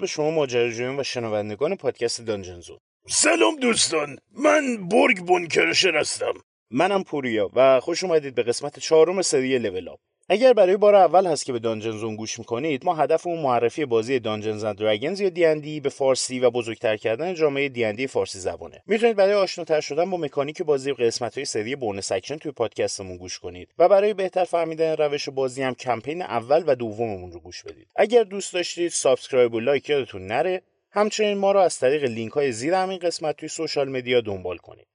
به شما ماجراجویان و شنوندگان پادکست Dungeon Zone سلام دوستان من برگ بونکرشر هستم. منم پوریا و خوش اومدید به قسمت چهارم سری level up اگر برای بار اول هست که به Dungeon Zone گوش می‌کنید ما هدفمون معرفی بازی Dungeons and Dragons یا دیندی به فارسی و بزرگتر کردن جامعه دیندی فارسی زبانه. می‌تونید برای آشناتر شدن با مکانیک بازی قسمت های سری bonus action توی پادکستمون گوش کنید و برای بهتر فهمیدن روش بازی هم کمپین اول و دوممون رو گوش بدید. اگر دوست داشتید subscribe و لایک یادتون نره. همچنین ما رو از طریق لینک های زیر همین قسمت توی social media دنبال کنید.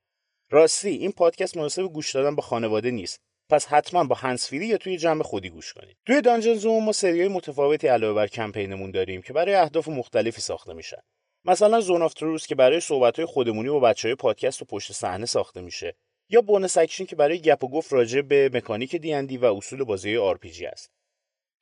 راستی این پادکست مناسب گوش دادن با خانواده نیست. پس حتما با هنسفیری یا توی جمع خودی گوش کنید. توی Dungeon Zone ما سریای متفاوتی علاوه بر کمپینمون داریم که برای اهداف مختلفی ساخته میشن مثلا Zone of Truth که برای صحبت‌های خودمونی با بچهای پادکست و پشت صحنه ساخته میشه. یا bonus action که برای گپ و گفت راجع به مکانیک D&D و اصول بازی آر است.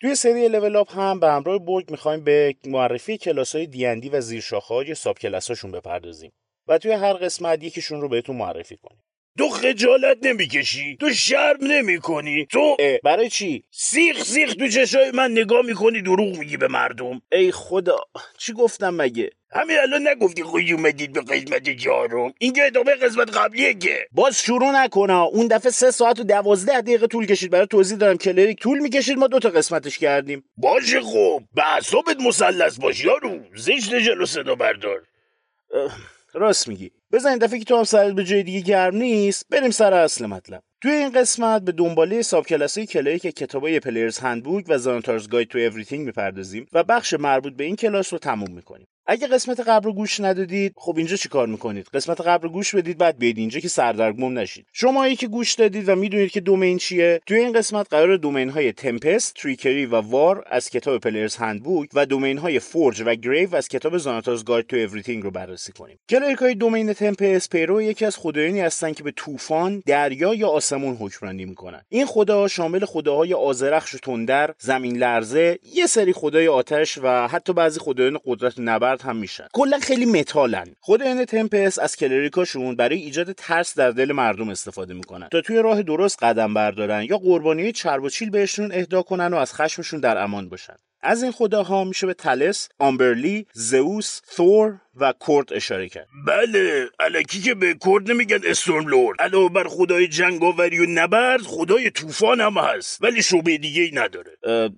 توی سری لول اپ هم به همراه برگ می‌خوایم به معرفی کلاس‌های دی و زیرشاخه‌ها یا ساب کلاساشون بپردازیم و توی هر قسمت یکیشون رو بهتون معرفی کنیم. تو خجالت نمی‌کشی تو شرم نمی‌کنی. تو برای چی؟ سیخ سیخ تو چشای من نگاه می‌کنی دروغ میگی به مردم. ای خدا چی گفتم مگه؟ همین الان نگفتی خوش اومدید به قسمت چهارم این که ادامه قسمت قبلیه که. باز شروع نکنه اون دفعه سه ساعت و دوازده دقیقه طول کشید. برای توضیح دادم کلریک طول می‌کشید ما دوتا قسمتش کردیم. باشه خب. به اعصابت مسلط باش یارو. زشت جلو صدا بردار. راست میگی. بزن دفعه که تو هم سرت به جای دیگه گرم نیست بریم سر اصل مطلب. توی این قسمت به دنباله subclass های cleric ی که کتابای Player's Handbook و Xanathar's Guide to Everything می‌پردازیم و بخش مربوط به این کلاس رو تموم می‌کنیم. اگه قسمت قبل رو گوش ندادید خب اینجا چیکار می‌کنید؟ قسمت قبل رو گوش بدید بعد بیاید اینجا که سردرگم نشید. شمایی که گوش دادید و می‌دونید که domain چیه توی این قسمت قراره domain های Tempest Trickery و War از کتاب Player's Handbook و domain های Forge و Grave از کتاب Xanathar's Guide to Everything رو بررسی کنیم. cleric های domain Tempest پیرو یکی از خدایانی هستن که به طوفان دریا یا آسمون حکمرانی می‌کنن این خدا شامل خداهای آزرخش و تندر زمین لرزه یه سری خدای آتش و حتی بعضی خدایان قدرت نبرد هم میشن. کلا خیلی متالن. خود ان تمپس از کلریکاشون برای ایجاد ترس در دل مردم استفاده می‌کنن. تا توی راه درست قدم بردارن یا قربانی چرب و چیل بهشون اهدا کنن و از خشمشون در امان باشن. از این خداها میشه به تلس، آمبرلی، زئوس، ثور و کورد اشاره کرد. بله الکی که به کورد نمیگن Storm Lord. علاوه بر خدای جنگاوری و نبرد خدای طوفان هم هست ولی شعبه دیگه ای نداره.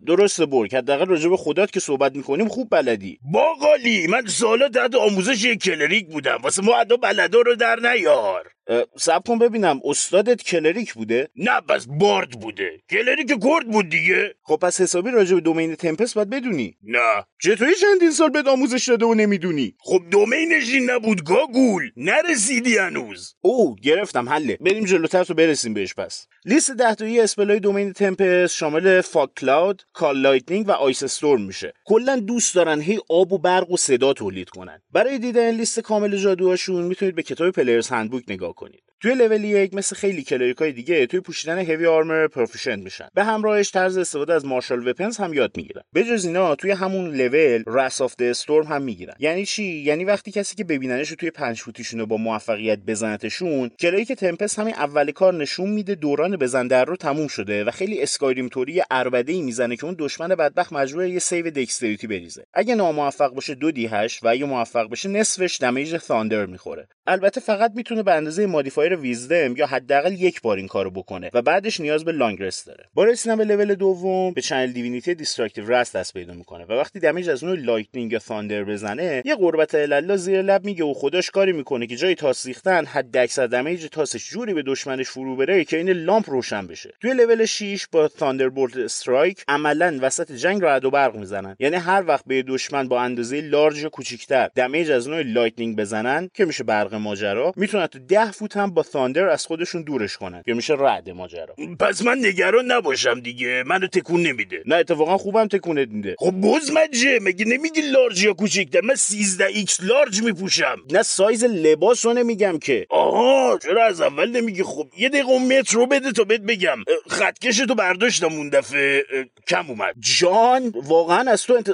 درسته برگ. حداقل راجع به خدات که صحبت می‌کنیم خوب بلدی. باقالی. من سالا تحت آموزش یک cleric بودم. واسه ما ادا بلدا رو در نیار. صب کن ببینم استادت cleric بوده؟ نه پس bard بوده. cleric کورد بود دیگه. خب پس حسابی راجع به domain Tempest باید بدونی. نه. چطوری چندین سال بهت آموزش داده و نمی‌دونی؟ خب domain ش این نبود گاگول. نرسیدی هنوز. او گرفتم حله. بریم جلوتر تا برسیم بهش پس. لیست دهتایی spell های domain Tempest شامل Fog Cloud Call Lightning و Ice Storm میشه. کلا دوست دارن هی آب و برق و صدا تولید کنن. برای دیدن لیست کامل جادوهاشون می‌تونید به کتاب Player's Handbook نگاه کنید. توی لول یک مثل خیلی cleric های دیگه توی پوشیدن heavy armor proficient میشن. به همراهش طرز استفاده از martial weapons هم یاد می‌گیرن. به جز اینا توی همون level Wrath of Storm هم می‌گیرن. یعنی چی؟ یعنی وقتی کسی که ببیننش توی پنج فوتیشون با موفقیت بزنتشون cleric Tempest همین اول کار نشون میده دوران بزن در رو تموم شده و خیلی Skyrim طوری عربده ای می‌زنه که اون دشمن بدبخت مجبوره یه save dexterity بریزه. اگه ناموفق باشه دو d هشت و اگه موفق بشه نصفش damage thunder می‌خوره. البته فقط می‌تونه به اندازه wisdom یا حداقل یک بار این کارو بکنه و بعدش نیاز به long rest داره. با رسیدن به لول دوم به Channel Divinity Destructive Wrath دست پیدا می‌کنه و وقتی damage از اون lightning یا thunder بزنه یه قربتا الی الله زیر لب میگه و خودش کاری می‌کنه که جای تاس ریختن حد اکثر damage تاسش جوری به دشمنش فرو بره که این لامپ روشن بشه. توی لول 6 با Bolt Strike عملا وسط جنگ رعد و برق می‌زنن. یعنی هر وقت به دشمن با اندازه large کوچیکتر damage از نوع lightning بزنن که میشه برق ماجرا می‌تونن تو 10 فوت هم با thunder از خودشون دورش کنن. که میشه رعد ماجرا. پس من نگران نباشم دیگه. منو تکون نمیده. نه اتفاقا خوبم تکونت میده. خب بزمجه مگه نمیگی large یا کوچیکتر من 13 X large میپوشم. نه سایز لباس رو نمیگم که. آها چرا از اول نمیگی؟ خب یه دقیقه متر بده تا بهت بگم. خطکش تو برداشتم اون دفعه. کم اومد. جان واقعا از تو انت...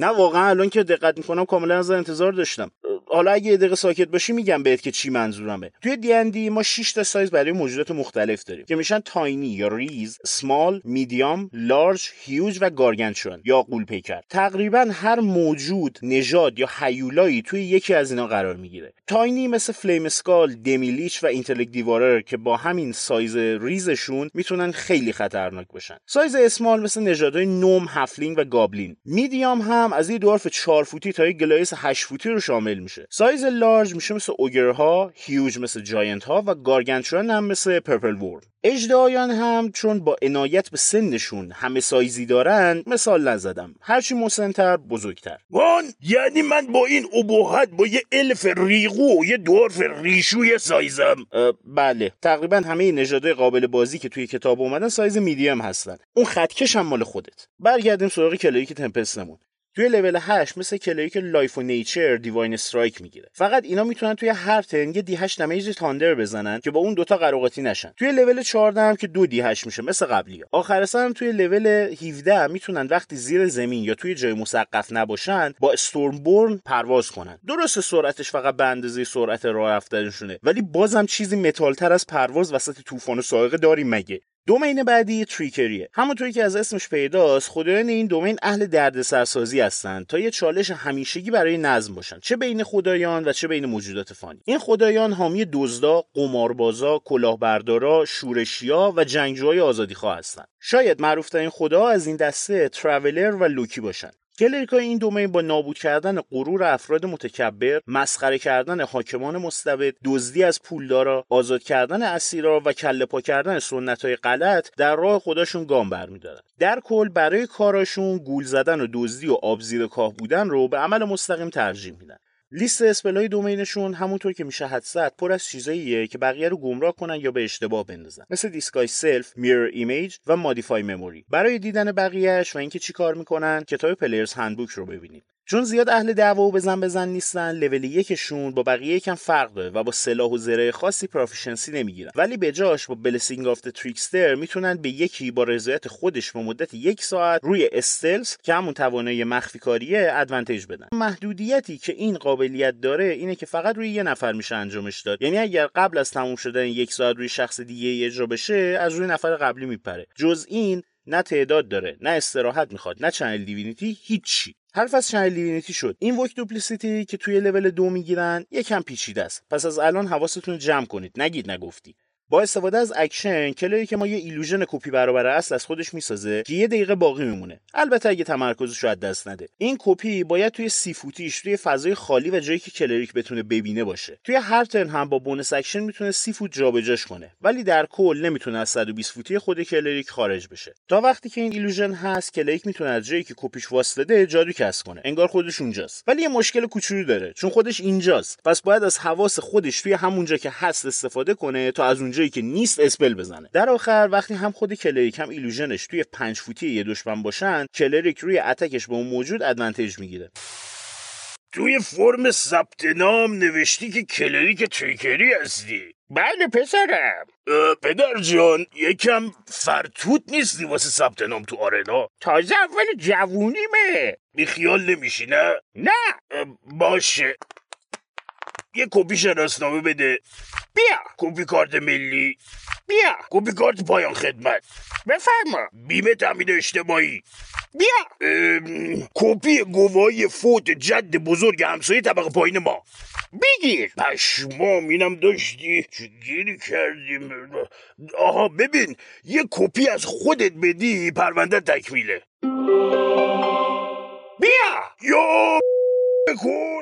نه واقعا الان که دقت می‌کنم کاملا از انتظار داشتم. حالا اگه یه دقیقه ساکت باشی میگم بهت که چی منظورمه. توی D&D ما 6 تا سایز برای موجودات مختلف داریم که میشن tiny یا ریز small medium large huge و gargantuan یا غول‌پیکر تقریبا هر موجود نژاد یا حیولایی توی یکی از اینا قرار می‌گیره. tiny مثل flameskull demilich و intellect devourer که با همین سایز ریزشون می‌تونن خیلی خطرناک باشن. سایز small مثل نژادهای gnome halfling و goblin medium هم از یه dwarf 4 فوتی تا یه goliath 8 فوتی رو شامل میشه. سایز large میشه مثل ogre ها huge مثل giant ها و gargantuan هم مثل purple worm اژدهایان هم چون با عنایت به سنشون همه سایزی دارن مثال نزدم. هرچی مسنتر بزرگتر. وان یعنی من با این ابهت با یه الف ریغو و یه dwarf ریشو هم سایزم. بله. تقریبا همه نژادهای قابل بازی که توی کتاب اومدن سایز میدیم هستن. اون خطکش هم مال خودت. برگردیم سراغ cleric مون توی level 8 مثل cleric life و nature divine strike می‌گیره. فقط اینا می‌تونن توی هر turn یه D 8 damage thunder بزنن که با اون دوتا قروقاطی نشن. توی level 14 هم که دو D 8 میشه مثل قبلی آخر سر هم توی لول 17 می‌تونن وقتی زیر زمین یا توی جای مسقف نباشن با storm پرواز کنن. درست سرعتش فقط به اندازه سرعت راه رفتنشونه ولی بازم چیزی متالتر از پرواز وسط طوفان و صاعقه داریم مگه؟ دومین بعدی تریکریه. همونطوری که از اسمش پیداست خدایان این دومین اهل دردسرسازی هستند تا یه چالش همیشگی برای نظم باشن. چه بین خدایان و چه بین موجودات فانی. این خدایان حامی دزدا قماربازا کلاهبردارا شورشیا و جنگجوهای آزادیخواه هستند شاید معروفترین خدا از این دسته ترافلر و لوکی باشن. کلریکای این دومین با نابود کردن غرور افراد متکبر مسخره کردن حاکمان مستبد دزدی از پولدارا آزاد کردن اسیرا و کله پا کردن سنت های غلط در راه خودشون گام برمیدارن. در کل برای کاراشون گول زدن و دزدی و آبزیر کاه بودن رو به عمل مستقیم ترجیح میدن. لیست spell ای domain شون همونطور که میشه حد زد پر از چیزاییه که بقیه رو گمراه کنن یا به اشتباه بندازن. مثل disguise self mirror image و modify memory. برای دیدن بقیهش و اینکه چی کار می‌کنن کتاب Player's Handbook رو ببینید. چون زیاد اهل دعوا و بزن بزن نیستن لول یکشون با بقیه یکم فرق داره و با سلاح و زره خاصی proficiency نمی‌گیرن. ولی به جاش با blessing of trickster می‌تونن به یکی با رضایت خودش به مدت یک ساعت روی stealth که همون توانایی مخفی کاریه advantage بدن. محدودیتی که این قابلیت داره اینه که فقط روی یه نفر میشه انجامش داد. یعنی اگر قبل از تموم شدن یک ساعت روی شخص دیگه اجرا بشه از روی نفر قبلی میپره. جز این نه تعداد داره نه استراحت می‌خواد نه channel divinity هیچی. حرف از channel divinity شد. invoke duplicity که توی لول دو می‌گیرن یکم پیچیده است. پس از الان حواستون جمع کنید. نگید نگفتی. با استفاده از action cleric ما یه illusion کپی برابر اصل از خودش می‌سازه که یه دقیقه باقی میمونه. البته اگه تمرکزش رو دست نده. این کپی باید توی سی فوتیش توی فضای خالی و جایی که cleric بتونه ببینه باشه. توی هر turn هم با bonus action می‌تونه سی فوت جابجاش کنه. ولی در کل نمی‌تونه از 120 فوتی خود cleric خارج بشه. تا وقتی که این illusion هست cleric می‌تونه از جایی که کپیش وایساده جادو cast کنه. انگار خودش اونجاست. ولی یه مشکل کوچولو داره چون خودش اینجاست. پس باید از حواس خودش توی همونجا که هست استفاده کنه تا از اونجا که نیست spell بزنه. در آخر وقتی هم خود cleric هم illusion ش توی پنج فوتی یه دشمن باشن cleric روی attack ش به اون موجود advantage می‌گیره. توی فرم ثبت نام نوشتی که cleric trickery هستی. بله پسرم. پدر جان یکم فرتوت نیستی واسه ثبت نام تو arena؟ تازه اول جوونیمه. بیخیال نمیشی نه؟ نه. باشه. یه کپی شناسنامه بده. بیا. کپی کارت ملی. بیا. کپی کارت پایان خدمت. بفرما. بیمه تامین اجتماعی. بیا. کپی گواهی فوت جد بزرگ همسایه طبقه پایین ما. بگیر. پشمام اینم داشتی. چه گیری کردیم آها ببین یه کپی از خودت بدی پرونده تکمیله. بیا. یا بکن.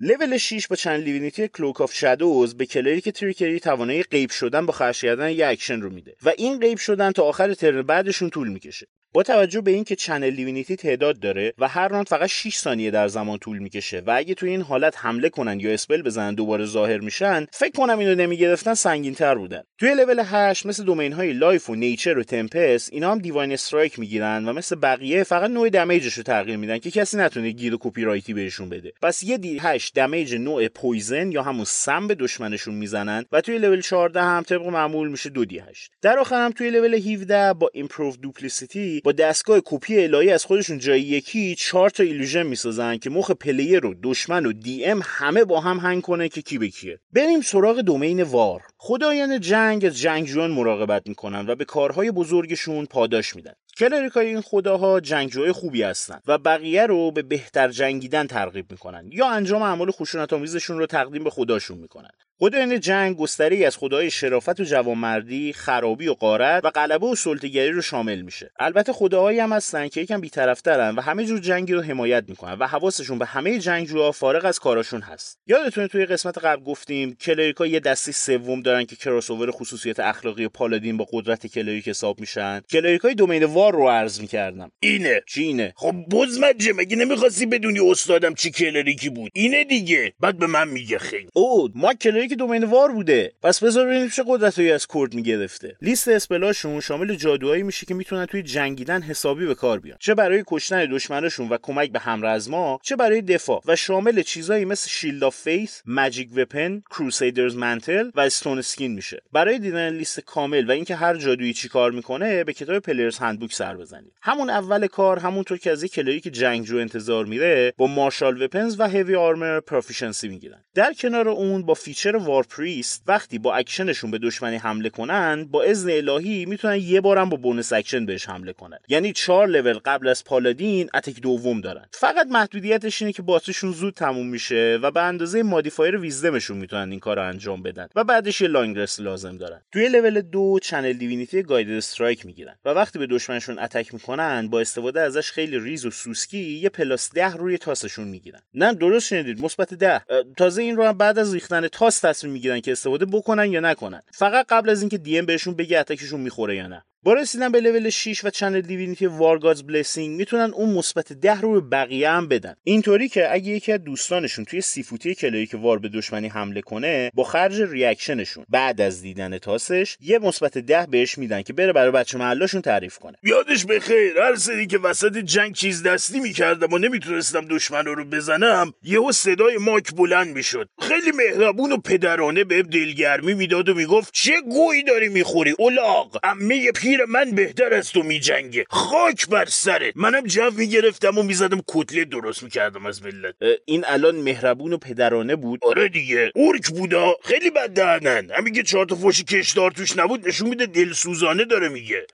level 6 با channel divinity cloak of shadows به cleric trickery توانایی غیب شدن با خرج کردن یه اکشن رو میده. و این غیب شدن تا آخر turn بعدشون طول می‌کشه. با توجه به اینکه channel divinity تعداد داره و هر راند فقط 6 ثانیه در زمان طول می‌کشه و اگه توی این حالت حمله کنن یا spell بزنن دوباره ظاهر میشن فکر کنم اینو نمی‌گرفتن سنگین تر بودن. توی level 8 مثل domain های life و nature و tempest اینا هم divine strike می‌گیرن و مثل بقیه فقط نوع damage ش رو تغییر میدن که کسی نتونه گیر و کپی رایتی بهشون بده. پس یه D 8 8 damage نوع poison یا همون سم به دشمنشون می‌زنن و توی لول 14 هم طبق معمول میشه 2 D 8 در آخر هم توی level 17 با improved duplicity با دستگاه کپی الهی از خودشون جای یکی 4 تا illusion می‌سازن که مخ player و دشمن و DM همه با هم هنگ کنه که کی به کیه. بریم سراغ domain war. خدایان جنگ از جنگجویان مراقبت می‌کنن و به کارهای بزرگشون پاداش میدن. cleric ای این خداها جنگجوی خوبی هستن و بقیه رو به بهتر جنگیدن ترغیب می‌کنن یا انجام اعمال خشونت رو تقدیم به خداشون می‌کنن. خدایان جنگ گستری از خدای شرافت و جوانمردی، خرابی و قارت و غلبه و سلطه‌گری رو شامل میشه. البته خداهایی هم هستن که یکم بی‌طرف‌ترن و همه جور جنگی رو حمایت می‌کنن و حواسشون به همه جنگجوها فارغ از کاراشون هست. یادتونه توی قسمت قبل گفتیم کلریکا یه دستی سوم دارن که کراسوور خصوصیت اخلاقی پالادین با قدرت کلریک حساب میشن. کلریکای دومین وار رو عرض می‌کردم. اینه چی اینه؟ خب بزمجه مگه نمی‌خواستی بدونی استادم چی کلریکی بود اینه دیگه بعد به من میگه خیلی او ما cleric domain war بوده. پس بذار ببینیم چه قدرتایی از کرد می‌گرفته. لیست spell اشون شامل جادوهایی میشه که می‌تونن توی جنگیدن حسابی به کار بیان. چه برای کشتن دشمنشون و کمک به همرزما چه برای دفاع و شامل چیزایی مثل shield of faith magic weapon crusader's mantle و stoneskin میشه. برای دیدن لیست کامل و اینکه هر جادویی چیکار می‌کنه به کتاب Player's Handbook سر بزنید. همون اول کار همونطور که از یک cleric جنگجو انتظار میره با martial weapons و heavy armor proficiency می‌گیرن. در کنار اون با feature war priest وقتی با اکشنشون به دشمنی حمله کنن با اذن الهی می‌تونن یه بارم با bonus action بهش حمله کنن. یعنی چهار level قبل از paladin attack دوم دارن. فقط محدودیتش اینه که باتریشون زود تموم میشه و به اندازه modifier wisdom شون می‌تونن این کار رو انجام بدن و بعدش یه long لازم دارن. توی level دو channel divinity guided strike می‌گیرن و وقتی به دشمنشون attack می‌کنن با استفاده ازش خیلی ریز و سوسکی یه plus ده روی تاسشون می‌گیرن. نه درست شنیدید مثبت ده. تازه این رو هم بعد از ریختن تاس تصمیم می‌گیرن که استفاده بکنن یا نکنن. فقط قبل از اینکه DM بهشون بگه attack شون می‌خوره یا نه. با رسیدن به level 6 و channel divinity war god's blessing می‌تونن اون مثبت 10 رو به بقیه هم بدن. اینطوری که اگه یکی از دوستانشون توی سی foot ی cleric war به دشمنی حمله کنه با خرج reaction شون بعد از دیدن تاسش یه مثبت 10 بهش میدن که بره برای بچه محلاشون تعریف کنه. یادش بخیر هر سری که وسط جنگ چیز دستی می‌کردم و نمی‌تونستم دشمن رو بزنم یهو صدای ماک بلند می‌شد. خیلی مهربون و پدرانه به دلگرمی می‌داد و می‌گفت چه گویی داری می‌خوری اولاغ؟ عمه پیر من بهتر از تو میجنگه خاک بر سرت. منم جو می‌گرفتم و می‌زدم کتله درست می‌کردم از ملت. این الان مهربون و پدرانه بود؟ آره دیگه. اورک بودا. خیلی بد دهنن همین که چهار تا فوش کشدار توش نبود نشون میده دلسوزانه داره میگه.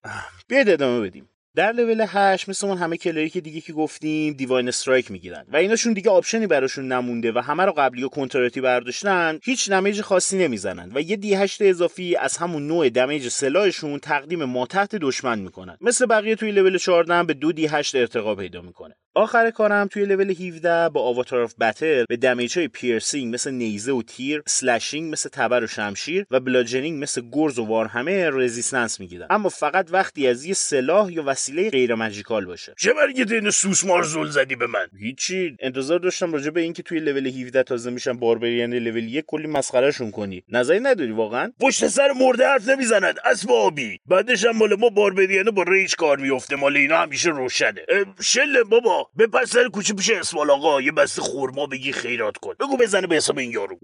بیاید ادامه بدیم. در لول 8 مثل اون همه cleric های دیگه که گفتیم Divine Strike می‌گیرن. و ایناشون دیگه option ی براشون نمونده و همه رو قبلی و کنتراتی برداشتن هیچ damage خاصی نمی‌زنن. و یه D 8 اضافی از همون نوع damage سلاحشون تقدیم ماتحت دشمن می‌کنن. مثل بقیه توی لول 14 به دو D 8 ارتقا پیدا می‌کنه. آخر کارم توی لول 17 با Avatar of Battle به damage های پیرسینگ مثل نیزه و تیر slashing مثل تبر و شمشیر و bludgeoning مثل گرز و warhammer resistance می‌گیرن اما فقط وقتی از یه سلاح یا وسیله غیر magical باشه. چه مرگته عین سوسمار زل زدی به من؟ هیچی. انتظار داشتم راجع به اینکه توی لول 17 تازه میشن barbarian level 1 کلی مسخرهشون کنی. نظری نداری واقعا؟ پشت سر مرده حرف نمی‌زنن اسب آبی. بعدش هم مال ما barbarian ه با rage کار میفته مال اینا همیشه روشنه. شل بابا. به پس سر کوچه پیش اسمال آقا یه بسته خرما بگیر خیرات کن. بگو بزنه به حساب این یارو.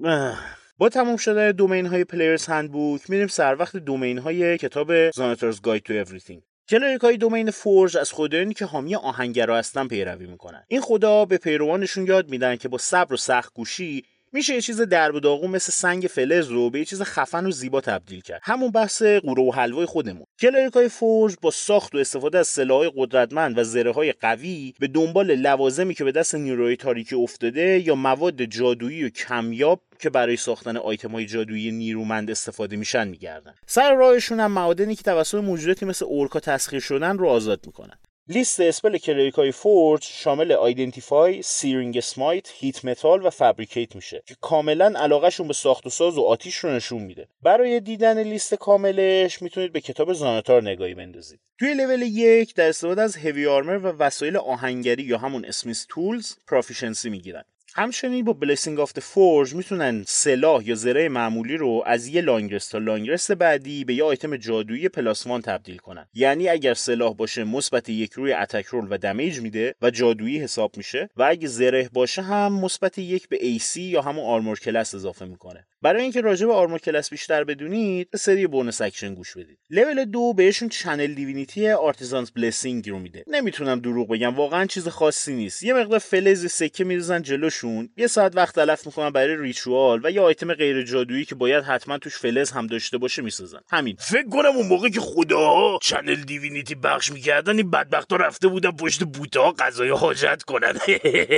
با تمام شدن domain های Player's Handbook میریم سر وقت domain های کتاب Xanathar's Guide to Everything کلریک های دومین فورج از خدایانی که حامی آهنگرا هستن پیروی می‌کنن. این خدا به پیروانشون یاد میدن که با صبر و سخت گوشی میشه یه چیز درب و داغون مثل سنگ فلز رو به یه چیز خفن و زیبا تبدیل کرد. همون بحث قوره و حلوای خودمون. کلریکای فورج با ساخت و استفاده از سلاحهای قدرتمند و زره های قوی به دنبال لوازمی که به دست نیروی تاریکی افتاده یا مواد جادویی و کمیاب که برای ساختن آیتم های جادویی نیرومند استفاده میشن میگردن. سر راهشون هم معادنی که توسط موجوداتی مثل اورکا تسخیر شدن رو آزاد می‌کنن. لیست spell cleric ای forge شامل Identify، Searing Smite، Heat Metal و Fabricate میشه که کاملا علاقهشون به ساخت و ساز و آتیش رو نشون میده. برای دیدن لیست کاملش می‌تونید به کتاب زاناتار نگاهی بندازید. توی لول یک در استفاده از heavy armor و وسایل آهنگری یا همون smith's tools proficiency می‌گیرن. همچنین با Blessing of Forge می‌تونن سلاح یا زره معمولی رو از یه long rest تا long rest بعدی به یه آیتم جادویی plus one تبدیل کنن. یعنی اگر سلاح باشه مثبت یک روی attack roll و damage میده و جادویی حساب میشه و اگه زره باشه هم مثبت یک به AC یا همون armor class اضافه می‌کنه. برای اینکه راجع به armor class بیشتر بدونید سری bonus action گوش بدید. لول دو بهشون Channel Divinity Artisan's Blessing رو میده. نمی‌تونم دروغ بگم واقعا چیز خاصی نیست. یه مقدار فلز سکه میریزن جلوشون. یه ساعت وقت تلف می‌کنن برای ritual و یه آیتم غیر جادویی که باید حتما توش فلز هم داشته باشه می‌سازن همین. فکر کنم اون موقع که خداها Channel Divinity بخش می‌کردن این بدبختا رفته بودن پشت بوتا قضای حاجت کنن.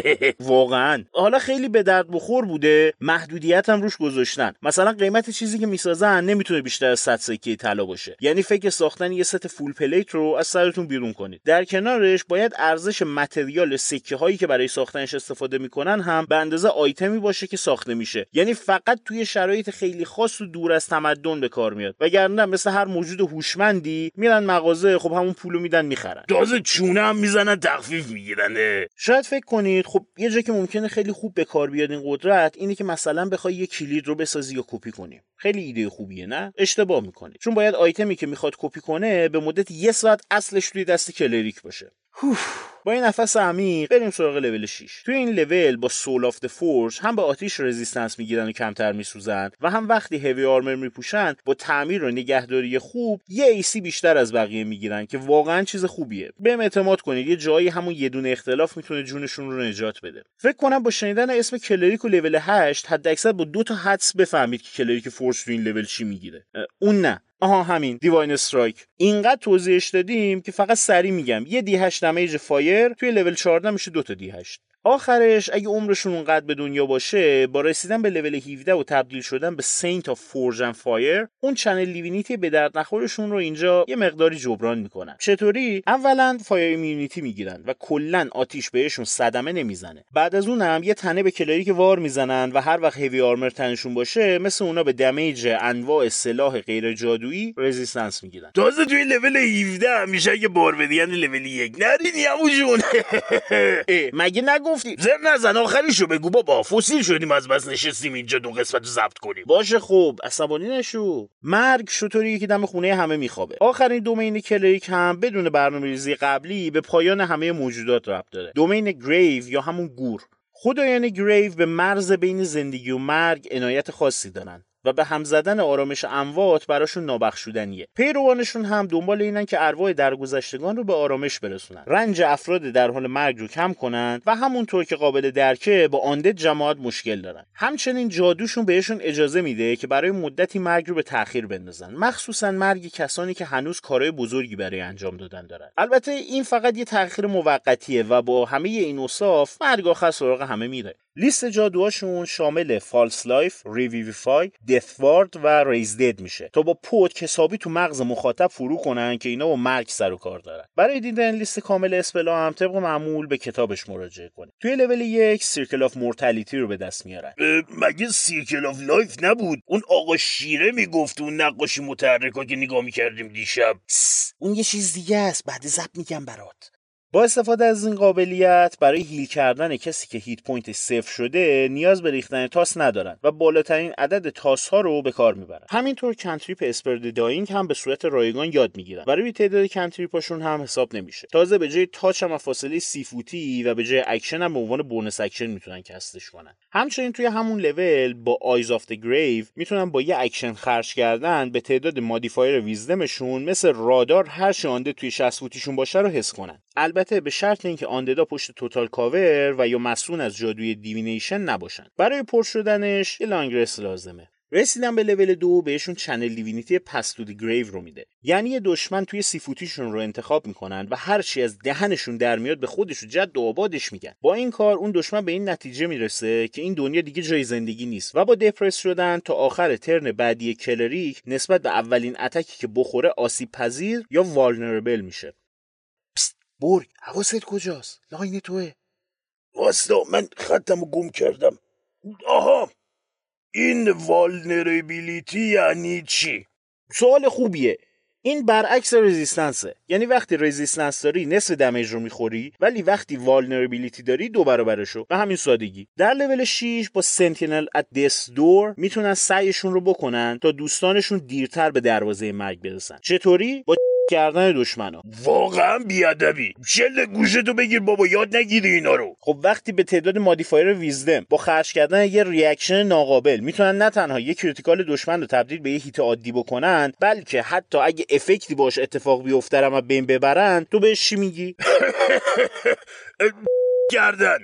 واقعا. حالا خیلی به درد بخور بوده. محدودیت هم روش گذاشتن. مثلا قیمت چیزی که می‌سازن نمی‌تونه بیشتر از 100 سکه طلا باشه. یعنی فکر ساختن یه set full plate رو از سرتون بیرون کنید. در کنارش باید ارزش material سکه هایی که برای ساختنش استفاده می‌کنن هم به اندازه آیتمی باشه که ساخته میشه. یعنی فقط توی شرایط خیلی خاص و دور از تمدن به کار میاد. وگرنه مثل هر موجود هوشمندی میرن مغازه خب همون پولو میدن می‌خرن. تازه چونه هم می‌زنن تخفیف می‌گیرن. شاید فکر کنید خب یه جا که ممکنه خیلی خوب به کار بیاد این قدرت اینه که مثلا بخوای یه کلید رو بسازی یا کپی کنی. خیلی ایده خوبیه نه؟ اشتباه می‌کنی. چون باید آیتمی که می‌خواد کپی کنه به مدت یه ساعت اصلش توی دست کلریک باشه. با این نفس عمیق بریم سراغ لول 6 توی این لول با Soul of Forge هم به آتیش resistance می‌گیرن و کمتر میسوزن و هم وقتی heavy armor میپوشن با تعمیر و نگهداری خوب یه AC بیشتر از بقیه می‌گیرن که واقعا چیز خوبیه. بهم اعتماد کنید یه جایی همون یه دونه اختلاف می‌تونه جونشون رو نجات بده. فکر کنم با شنیدن اسم cleric و level 8 حداکثر با دو تا حدس بفهمید که cleric forge تو این لول چی می‌گیره. اون نه. آها همین. Divine Strike اینقدر توضیحش دادیم که فقط سریع میگم. یه D 8 damage fire توی لول 14 میشه دو تا D 8 آخرش اگه عمرشون اونقدر به دنیا باشه با رسیدن به لول 17 و تبدیل شدن به Saint of Forge and Fire اون Channel Divinity به درد نخورشون رو اینجا یه مقداری جبران می‌کنن. چطوری؟ اولا fire immunity می‌گیرن و کلا آتیش بهشون صدمه نمی‌زنه. بعد از اونم یه تنه به cleric های war می‌زنن و هر وقت heavy armor تنشون باشه مثل اونا به damage انواع سلاح غیر جادویی resistance می‌گیرن. تازه توی لول 17 میشه که barbarian level 1 نرین جون. مگه نگو گفتی؟ زر نزن آخریشو بگو. بابا فسیل شدیم از بس نشستیم اینجا دو قسمت رو ضبط کنیم. باشه خوب عصبانی نشو. مرگ شطوری که دم خونه همه میخوابه. آخرین دومین کلیک هم بدون برنامه‌ریزی قبلی به پایان همه موجودات ربط داره. دومین گریو یا همون گور. خدایان گریو به مرز بین زندگی و مرگ عنایت خاصی دارن. و به هم زدن آرامش اموات براشون نابخشودنیه. پیروانشون هم دنبال اینن که ارواح درگذشتگان رو به آرامش برسونن. رنج افراد در حال مرگ رو کم کنن و همونطور که قابل درکه با آنده جماعت مشکل دارن. همچنین جادوشون بهشون اجازه میده که برای مدتی مرگ رو به تاخیر بندازن. مخصوصا مرگ کسانی که هنوز کارهای بزرگی برای انجام دادن دارن. البته این فقط یه تاخیر موقتیه و با همه این اوصاف مرگ آخر سراغ همه میره. لیست جادوهاشون شامل False Life، Revivify، Death Ward و Raise Dead میشه. تا با پتک حسابی تو مغز مخاطب فرو کنن که اینا با مرگ سر و کار دارن. برای دیدن لیست کامل spell ا هم طبق معمول به کتابش مراجعه کنید. توی level یک Circle of Mortality رو به دست میارن. مگه Circle of Life نبود؟ اون آقا شیره می‌گفت اون نقاشی متحرکا که نگاه می‌کردیم دیشب. اون یه چیز دیگه است. بعد ضبط میگم برات. با استفاده از این قابلیت برای heal کردن کسی که hit point صفر شده نیاز به ریختن تاس ندارن و بالاترین عدد تاس ها رو به کار می‌برن. همینطور cantrip Spare the Dying هم به صورت رایگان یاد می‌گیرن و روی تعداد cantrip اشون هم حساب نمیشه. تازه به جای touch هم فاصله سی فوتی و به جای اکشن هم به عنوان bonus action می‌تونن cast ش کنن. همچنین توی همون لول با Eyes of the Grave می‌تونن با یه اکشن خرج کردن به تعداد modifier wisdom شون مثل رادار هر چی undead توی 60 فوتیشون باشه رو حس کنن. به شرط اینکه undead ا پشت total cover و یا مصون از جادوی divination نباشن. برای پر شدنش یه long rest لازمه. رسیدن به لول دو بهشون Channel Divinity Path to Grave رو میده. یعنی یه دشمن توی سی فوتیشون رو انتخاب می‌کنن و هر چی از دهنشون در میاد به خودش جد و آبادش میگن. با این کار اون دشمن به این نتیجه می‌رسه که این دنیا دیگه جای زندگی نیست و با دپرس شدن تا آخر turn بعدی cleric نسبت به اولین attack ی که بخوره آسیب پذیر یا vulnerable میشه. برگ. حواست کجاست؟ line توئه. واستا من خطم گم کردم. آها این vulnerability یعنی چی؟ سوال خوبیه. این برعکس resistance ه. یعنی وقتی resistance داری نصف damage رو می‌خوری ولی وقتی vulnerability داری دو برابرشو. به همین سادگی. در لول 6 با Sentinel at Death's Door می‌تونن سعیشون رو بکنن تا دوستانشون دیرتر به دروازه مرگ برسن. چطوری؟ با کردن دشمنا واقعا بی‌ادبی. شل گوشتو بگیر بابا یاد نگیری اینا رو. خب وقتی به تعداد modifier wisdom با خرج کردن یه reaction ناقابل می‌تونن نه تنها یه critical دشمن رو تبدیل به یه hit عادی بکنن بلکه حتی اگه effect ی باش اتفاق بیفته از بین ببرن تو بهش چی میگی؟ گردن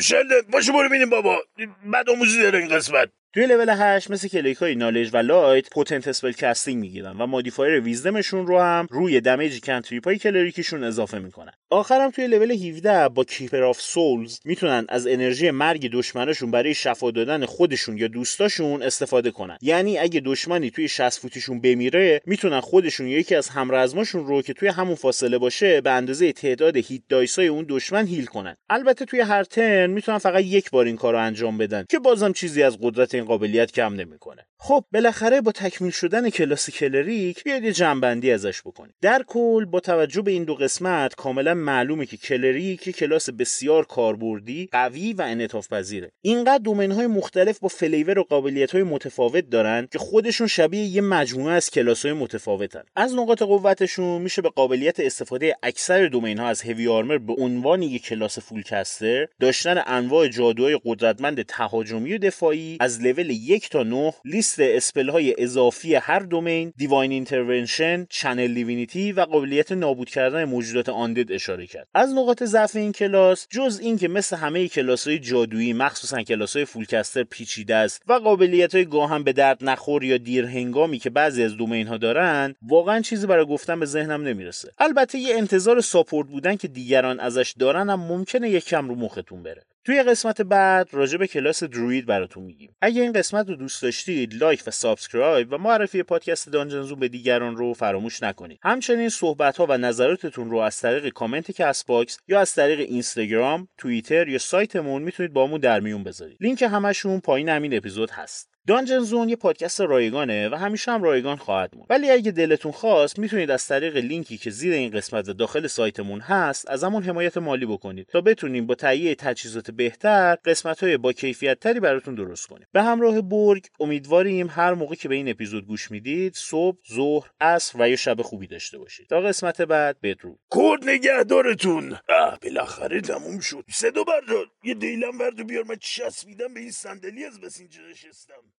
شل باشو برو بینیم بابا. بدآموزی داره این قسمت. توی لول 8 مثل cleric های knowledge و light potent spellcasting می‌گیرن و modifier wisdom شون رو هم روی damage cantrip های cleric یشون اضافه می‌کنن. آخرم توی لول 17 با keeper of souls می‌تونن از انرژی مرگ دشمنشون برای شفا دادن خودشون یا دوستاشون استفاده کنن. یعنی اگه دشمنی توی 60 فوتیشون بمیره می‌تونن خودشون یکی از همرزماشون رو که توی همون فاصله باشه به اندازه تعداد hit dice ای اون دشمن heal کنن. البته توی هر turn می‌تونن فقط یک بار این کارو انجام بدن که بازم چیزی از قدرت این قابلیت کم نمی‌کنه. خب بالاخره با تکمیل شدن کلاس cleric بیاید یه جمع‌بندی ازش بکنیم در کل با توجه به این دو قسمت کاملا معلومه که cleric یه کلاس بسیار کاربردی قوی و انعطاف پذیره اینقدر domain های مختلف با flavor و قابلیت های متفاوت دارن که خودشون شبیه یه مجموعه از کلاس های متفاوتن. از نقاط قوتشون میشه به قابلیت استفاده اکثر domain ها از heavy armor به عنوان یک کلاس full caster داشتن انواع جادوهای قدرتمند تهاجمی و دفاعی از لول یک تا 9 لیست spell های اضافی هر domain divine intervention channel divinity و قابلیت نابود کردن موجودات undead اشاره کرد. از نقاط ضعف این کلاس جز اینکه مثل همه کلاس های جادویی مخصوصا کلاس های full caster پیچیده است و قابلیت های گاها به درد نخور یا دیر هنگامی که بعضی از domain ها دارن واقعا چیزی برای گفتن به ذهنم نمی‌رسه. البته یه انتظار support بودن که دیگران ازش دارن هم ممکنه یکم رو مختون بره. توی قسمت بعد راجع به کلاس druid براتون میگیم. اگه این قسمت رو دوست داشتید لایک و subscribe و معرفی پادکست Dungeon Zone به دیگران رو فراموش نکنید. همچنین صحبت ها و نظراتتون رو از طریق کامنت Castbox یا از طریق اینستاگرام توییتر یا سایتمون می‌تونید باهامون در میون بذارید. لینک همشون پایین همین اپیزود هست. Dungeon Zone یه پادکست رایگانه و همیشه هم رایگان خواهد موند ولی اگه دلتون خواست می‌تونید از طریق لینکی که زیر این قسمت داخل سایتمون هست ازمون حمایت مالی بکنید تا بتونیم با تهیه تجهیزات بهتر قسمت های با کیفیت تری براتون درست کنیم. به همراه برگ امیدواریم هر موقع که به این اپیزود گوش می‌دید صبح ظهر عصر و یا شب خوبی داشته باشید. تا قسمت بعد بدرود. کد نگهدارتون. اه بالاخره تموم شد. صدا بردار. یه دیلم ورد بیار. من چسبیدم به این صندلی از بس اینجا نشستم.